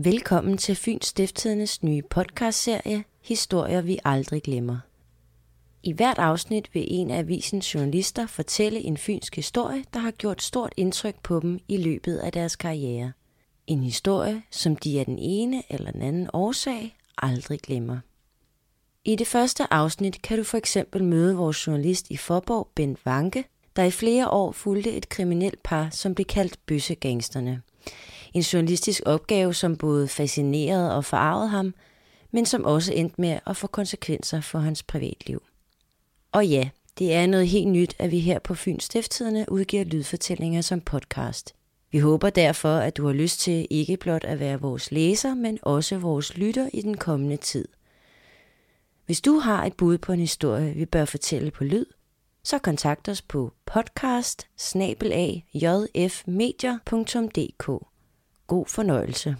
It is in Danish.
Velkommen til Fyns Stiftstidendes nye podcastserie Historier vi aldrig glemmer. I hvert afsnit vil en af avisens journalister fortælle en fynsk historie, der har gjort stort indtryk på dem i løbet af deres karriere. En historie, som de af den ene eller den anden årsag aldrig glemmer. I det første afsnit kan du for eksempel møde vores journalist i Forborg, Bent Vanke, der i flere år fulgte et kriminelt par, som blev kaldt bøssegangsterne. En journalistisk opgave, som både fascinerede og forarvede ham, men som også endte med at få konsekvenser for hans privatliv. Og ja, det er noget helt nyt, at vi her på Fyns Stifttidene udgiver lydfortællinger som podcast. Vi håber derfor, at du har lyst til ikke blot at være vores læser, men også vores lytter i den kommende tid. Hvis du har et bud på en historie, vi bør fortælle på lyd, så kontakt os på podcast God fornøjelse.